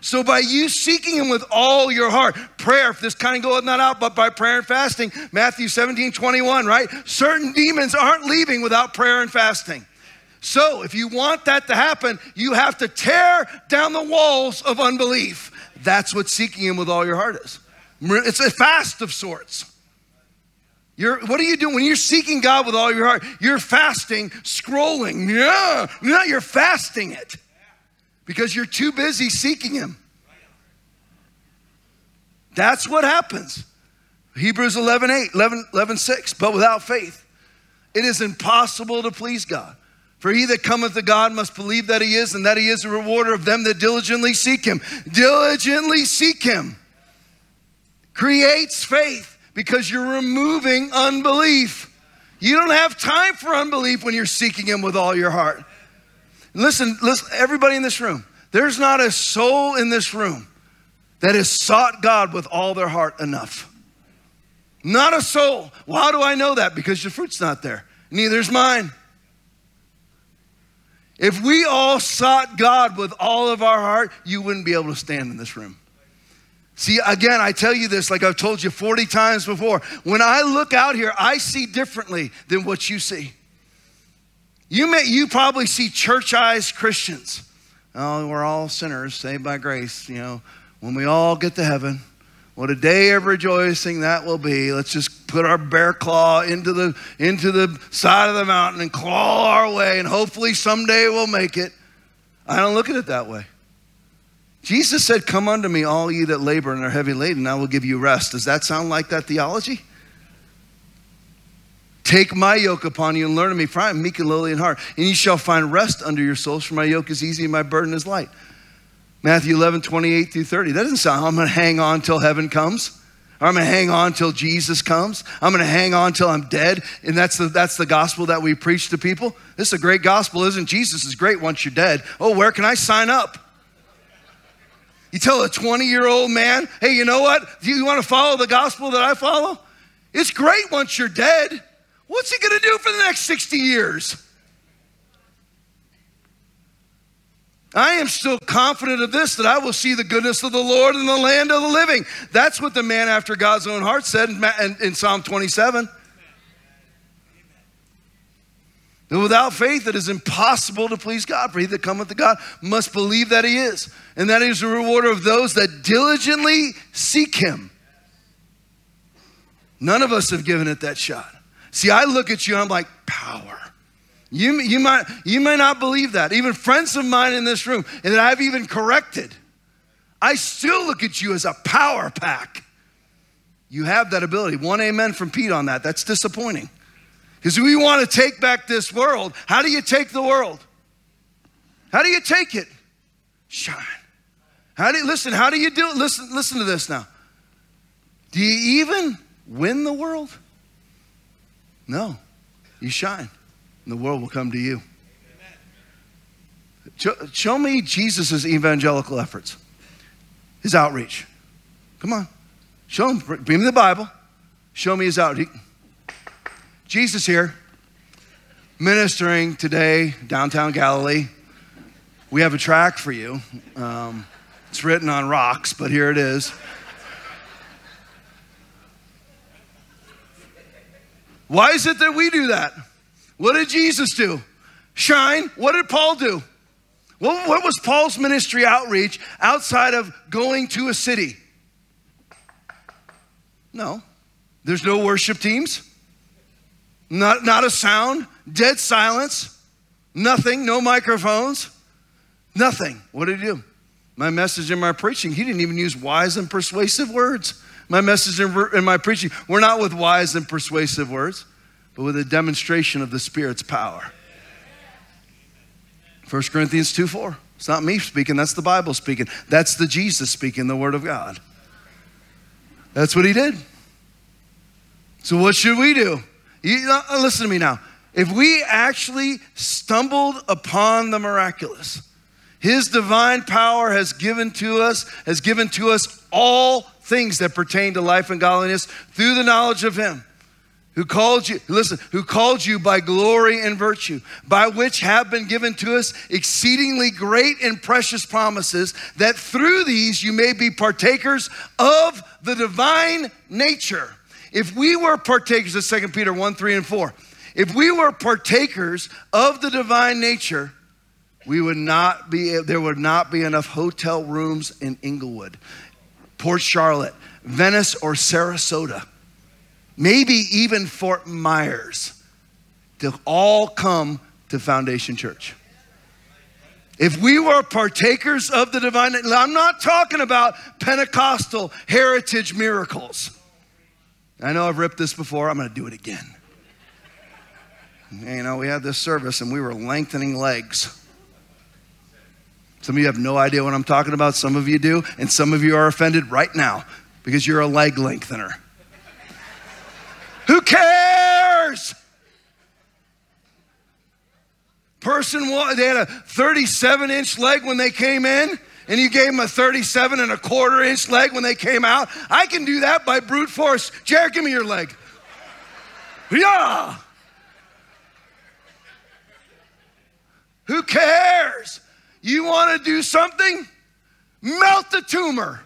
So by you seeking him with all your heart, prayer, if this kind of goeth not out, but by prayer and fasting, Matthew 17, 21, right? Certain demons aren't leaving without prayer and fasting. So if you want that to happen, you have to tear down the walls of unbelief. That's what seeking him with all your heart is. It's a fast of sorts. You're, what are you doing when you're seeking God with all your heart? You're fasting, scrolling. Yeah, no, you're fasting it because you're too busy seeking Him. That's what happens. Hebrews 11, 8, 11, 11 6. But without faith, it is impossible to please God. For he that cometh to God must believe that he is, and that he is a rewarder of them that diligently seek him. Diligently seek him. Creates faith because you're removing unbelief. You don't have time for unbelief when you're seeking him with all your heart. Listen, listen, everybody in this room, there's not a soul in this room that has sought God with all their heart enough. Not a soul. Well, how do I know that? Because your fruit's not there. Neither is mine. If we all sought God with all of our heart, you wouldn't be able to stand in this room. See, again, I tell you this like I've told you 40 times before. When I look out here, I see differently than what you see. You may you probably see church-ized Christians. Oh, we're all sinners saved by grace, you know. When we all get to heaven, what a day of rejoicing that will be. Let's just put our bear claw into the into the side of the mountain and claw our way and hopefully someday we'll make it. I don't look at it that way. Jesus said, "Come unto me all ye that labor and are heavy laden, I will give you rest." Does that sound like that theology? Take my yoke upon you and learn of me, for I am meek and lowly in heart, and you shall find rest under your souls, for my yoke is easy and my burden is light. Matthew 11, 28 through 30. That doesn't sound, I'm going to hang on till heaven comes. Or I'm going to hang on till Jesus comes. I'm going to hang on till I'm dead. And that's the, that's the gospel that we preach to people. This is a great gospel, isn't Jesus is great once you're dead. Oh, where can I sign up? You tell a 20 year old man, hey, you know what? Do you want to follow the gospel that I follow? It's great once you're dead. What's he going to do for the next 60 years? I am still confident of this that I will see the goodness of the Lord in the land of the living. That's what the man after God's own heart said in, Psalm 27. And without faith, it is impossible to please God. For he that cometh to God must believe that he is, and that he is a rewarder of those that diligently seek him. None of us have given it that shot. See, I look at you and I'm like, power. You, you, might, you may not believe that. Even friends of mine in this room, and that I've even corrected, I still look at you as a power pack. You have that ability. One amen from Pete on that. That's disappointing. Because we want to take back this world. How do you take the world? How do you take it? Shine. How do you listen? How do you do it? Listen, listen to this now. Do you even win the world? No. You shine, and the world will come to you. Show, me Jesus' evangelical efforts, his outreach. Come on. Show him. Bring me the Bible. Show me his outreach. Jesus here, ministering today, downtown Galilee. We have a track for you. Um, it's written on rocks, but here it is. Why is it that we do that? What did Jesus do? Shine. What did Paul do? What, what was Paul's ministry outreach outside of going to a city? No. There's no worship teams, not, not a sound, dead silence, nothing, no microphones, nothing. What did he do? My message and my preaching, he didn't even use wise and persuasive words. My message and my preaching were not with wise and persuasive words, but with a demonstration of the Spirit's power. 1 Corinthians 2 4. It's not me speaking, that's the Bible speaking. That's the Jesus speaking, the Word of God. That's what he did. So, what should we do? You, uh, listen to me now. If we actually stumbled upon the miraculous, his divine power has given to us, has given to us all things that pertain to life and godliness through the knowledge of him who called you, listen, who called you by glory and virtue, by which have been given to us exceedingly great and precious promises, that through these you may be partakers of the divine nature. If we were partakers of 2 Peter 1, 3, and 4, if we were partakers of the divine nature, we would not be, there would not be enough hotel rooms in Englewood, Port Charlotte, Venice, or Sarasota maybe even Fort Myers, to all come to Foundation Church. If we were partakers of the divine, I'm not talking about Pentecostal heritage miracles. I know I've ripped this before, I'm going to do it again. You know, we had this service and we were lengthening legs. Some of you have no idea what I'm talking about, some of you do, and some of you are offended right now because you're a leg lengthener. Who cares? Person, they had a 37 inch leg when they came in, and you gave them a 37 and a quarter inch leg when they came out. I can do that by brute force. Jared, give me your leg. Yeah. Who cares? You want to do something? Melt the tumor.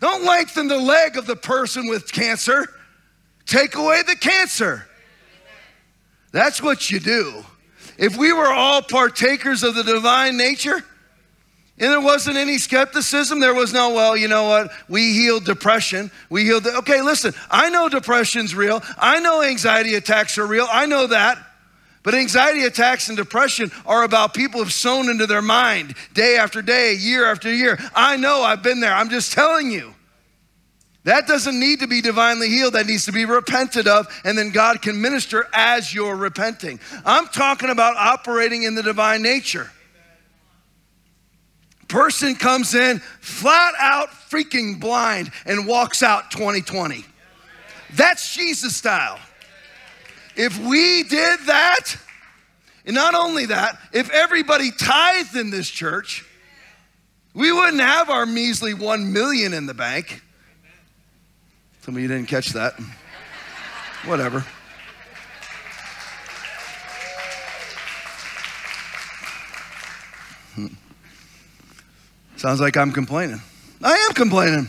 Don't lengthen the leg of the person with cancer. Take away the cancer. That's what you do. If we were all partakers of the divine nature, and there wasn't any skepticism. There was no, well, you know what? We healed depression. We healed. The, okay, listen, I know depression's real. I know anxiety attacks are real. I know that. But anxiety attacks and depression are about people who've sown into their mind day after day, year after year. I know I've been there. I'm just telling you. That doesn't need to be divinely healed. That needs to be repented of, and then God can minister as you're repenting. I'm talking about operating in the divine nature. Person comes in flat out freaking blind and walks out 2020. That's Jesus style. If we did that, and not only that, if everybody tithed in this church, we wouldn't have our measly 1 million in the bank. Some of you didn't catch that. Whatever. Sounds like I'm complaining. I am complaining.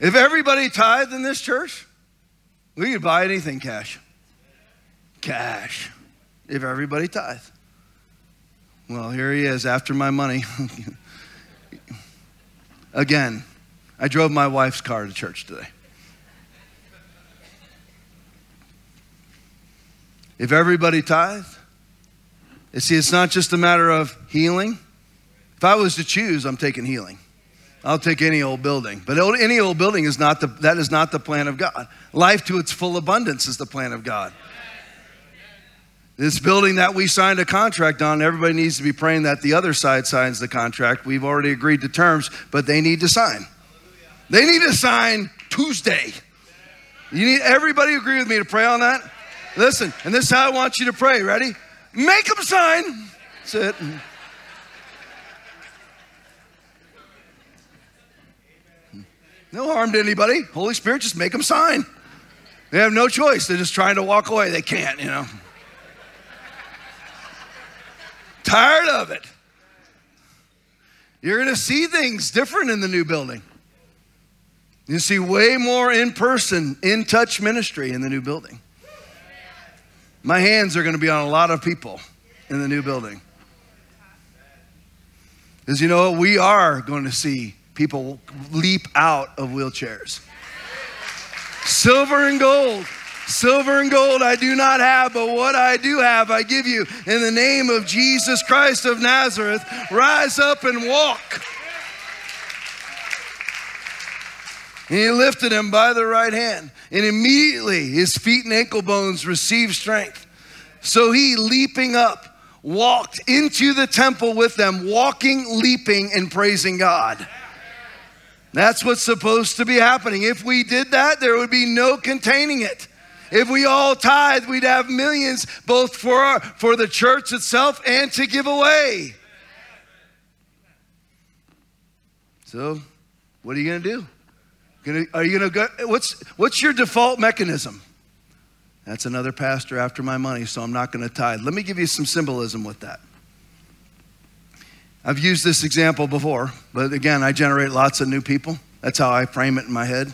If everybody tithed in this church, we could buy anything cash. Cash. If everybody tithed. Well, here he is after my money. Again, I drove my wife's car to church today. If everybody tithe, you see, it's not just a matter of healing. If I was to choose, I'm taking healing. I'll take any old building. But any old building is not the, that is not the plan of God. Life to its full abundance is the plan of God. This building that we signed a contract on, everybody needs to be praying that the other side signs the contract. We've already agreed to terms, but they need to sign. They need to sign Tuesday. You need everybody agree with me to pray on that? Listen, and this is how I want you to pray. Ready? Make them sign. That's it. No harm to anybody. Holy Spirit, just make them sign. They have no choice. They're just trying to walk away. They can't, you know. Tired of it. You're going to see things different in the new building. You see way more in person, in touch ministry in the new building. My hands are going to be on a lot of people in the new building. Because you know, we are going to see people leap out of wheelchairs. Silver and gold. Silver and gold I do not have, but what I do have, I give you. In the name of Jesus Christ of Nazareth, rise up and walk. And he lifted him by the right hand, and immediately his feet and ankle bones received strength. So he, leaping up, walked into the temple with them, walking, leaping, and praising God. That's what's supposed to be happening. If we did that, there would be no containing it. If we all tithe, we'd have millions both for, our, for the church itself and to give away. So, what are you going to do? Gonna, are you going to go? What's, what's your default mechanism? That's another pastor after my money, so I'm not going to tithe. Let me give you some symbolism with that. I've used this example before, but again, I generate lots of new people. That's how I frame it in my head.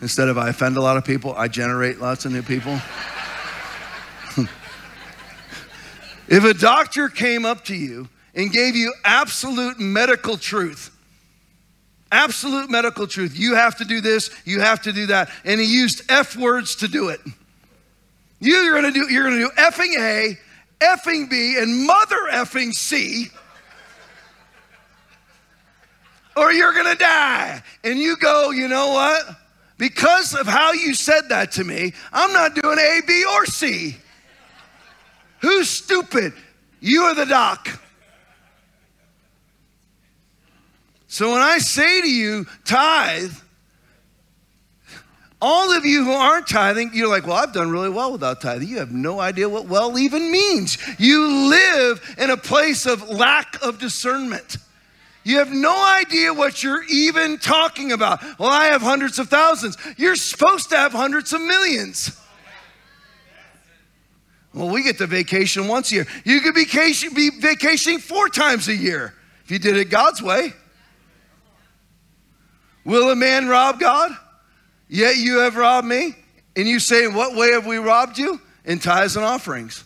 Instead of I offend a lot of people, I generate lots of new people. if a doctor came up to you and gave you absolute medical truth, absolute medical truth, you have to do this, you have to do that, and he used F words to do it. You're gonna do, you're gonna do effing A, effing B, and mother effing C or you're gonna die. And you go, you know what? Because of how you said that to me, I'm not doing A, B, or C. Who's stupid? You or the doc? So when I say to you, tithe, all of you who aren't tithing, you're like, well, I've done really well without tithing. You have no idea what well even means. You live in a place of lack of discernment. You have no idea what you're even talking about. Well, I have hundreds of thousands. You're supposed to have hundreds of millions. Well, we get to vacation once a year. You could be, vacation, be vacationing four times a year if you did it God's way. Will a man rob God? Yet you have robbed me. And you say, In what way have we robbed you? In tithes and offerings.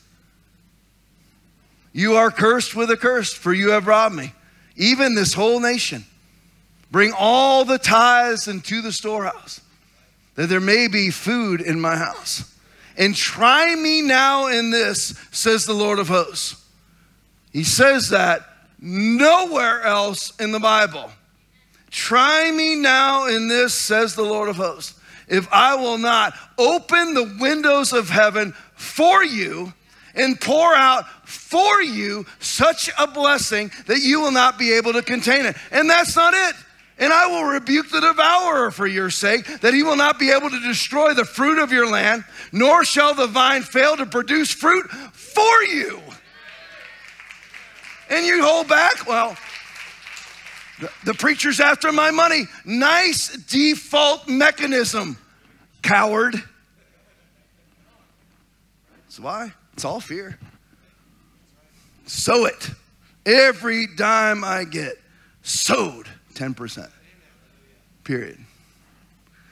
You are cursed with a curse, for you have robbed me even this whole nation. Bring all the tithes into the storehouse, that there may be food in my house. And try me now in this, says the Lord of hosts. He says that nowhere else in the Bible. Try me now in this, says the Lord of hosts, if I will not open the windows of heaven for you and pour out for you such a blessing that you will not be able to contain it. And that's not it. And I will rebuke the devourer for your sake, that he will not be able to destroy the fruit of your land, nor shall the vine fail to produce fruit for you. And you hold back? Well, the, preacher's after my money. Nice default mechanism, coward. That's why. It's all fear. Sow it. Every dime I get, sowed 10%. Period.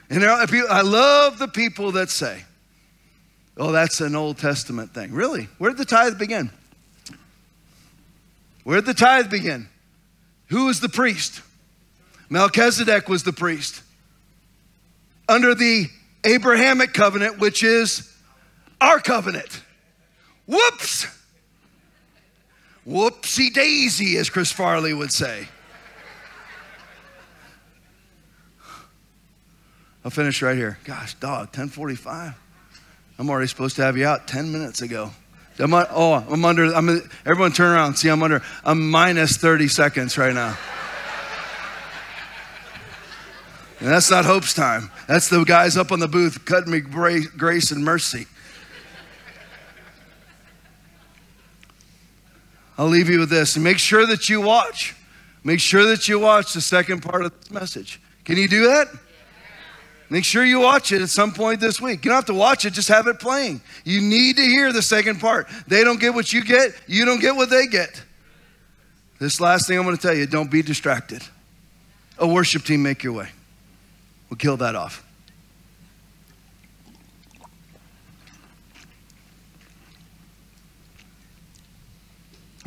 And I love the people that say, oh, that's an Old Testament thing. Really? Where did the tithe begin? Where did the tithe begin? Who was the priest? Melchizedek was the priest. Under the Abrahamic covenant, which is our covenant. Whoops! Whoopsie daisy, as Chris Farley would say. I'll finish right here. Gosh, dog, 1045. I'm already supposed to have you out 10 minutes ago. I'm, oh, I'm under, I'm, everyone turn around. See, I'm under, I'm minus 30 seconds right now. And that's not Hope's time. That's the guys up on the booth cutting me grace and mercy. I'll leave you with this. Make sure that you watch. Make sure that you watch the second part of this message. Can you do that? Make sure you watch it at some point this week. You don't have to watch it, just have it playing. You need to hear the second part. They don't get what you get, you don't get what they get. This last thing I'm going to tell you don't be distracted. A worship team, make your way. We'll kill that off.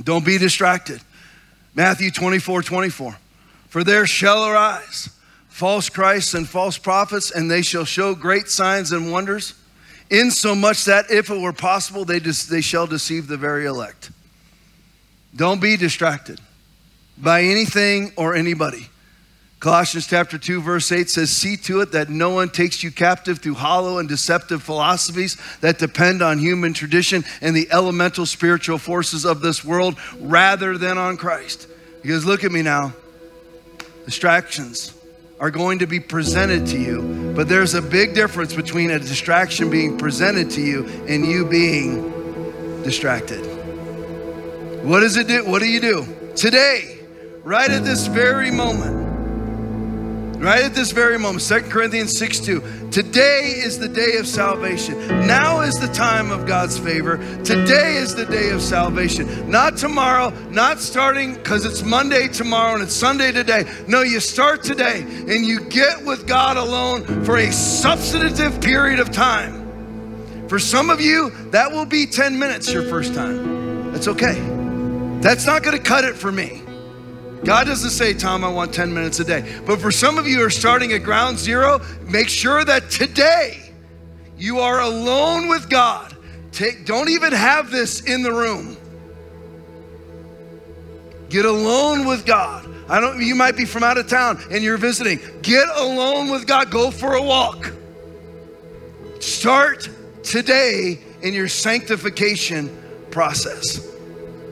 Don't be distracted. Matthew 24 24. For there shall arise false Christs and false prophets, and they shall show great signs and wonders, insomuch that if it were possible, they, they shall deceive the very elect. Don't be distracted by anything or anybody. Colossians chapter 2 verse 8 says, "See to it that no one takes you captive through hollow and deceptive philosophies that depend on human tradition and the elemental spiritual forces of this world rather than on Christ." Because look at me now. Distractions are going to be presented to you, but there's a big difference between a distraction being presented to you and you being distracted. What does it do? What do you do? Today, right at this very moment, right at this very moment 2 corinthians 6 2 today is the day of salvation. Now is the time of god's favor. Today is the day of salvation. Not tomorrow not starting because it's monday tomorrow and it's sunday today. No you start today and you get with god alone for a substantive period of time. For some of you that will be 10 minutes your first time. That's okay. That's not going to cut it for me God doesn't say, Tom, I want 10 minutes a day. But for some of you who are starting at ground zero, make sure that today you are alone with God. Take, don't even have this in the room. Get alone with God. I don't you might be from out of town and you're visiting. Get alone with God. Go for a walk. Start today in your sanctification process.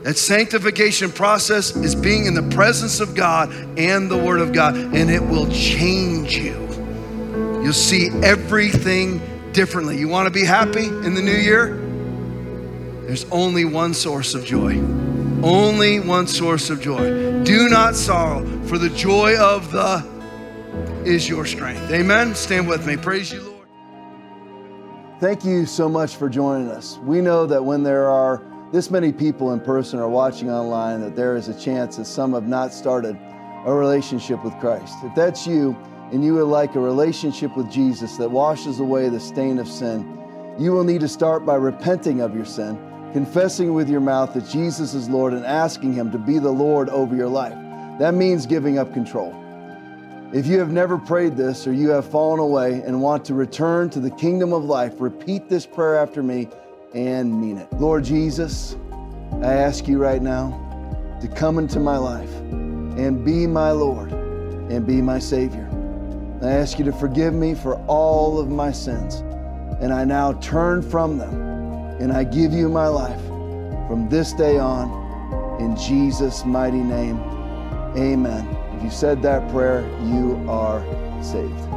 That sanctification process is being in the presence of God and the Word of God, and it will change you. You'll see everything differently. You want to be happy in the new year? There's only one source of joy. Only one source of joy. Do not sorrow, for the joy of the is your strength. Amen. Stand with me. Praise you, Lord. Thank you so much for joining us. We know that when there are this many people in person are watching online that there is a chance that some have not started a relationship with Christ. If that's you and you would like a relationship with Jesus that washes away the stain of sin, you will need to start by repenting of your sin, confessing with your mouth that Jesus is Lord, and asking Him to be the Lord over your life. That means giving up control. If you have never prayed this or you have fallen away and want to return to the kingdom of life, repeat this prayer after me and mean it. Lord Jesus, I ask you right now to come into my life and be my Lord and be my Savior. I ask you to forgive me for all of my sins. And I now turn from them and I give you my life from this day on. In Jesus' mighty name, amen. If you said that prayer, you are saved.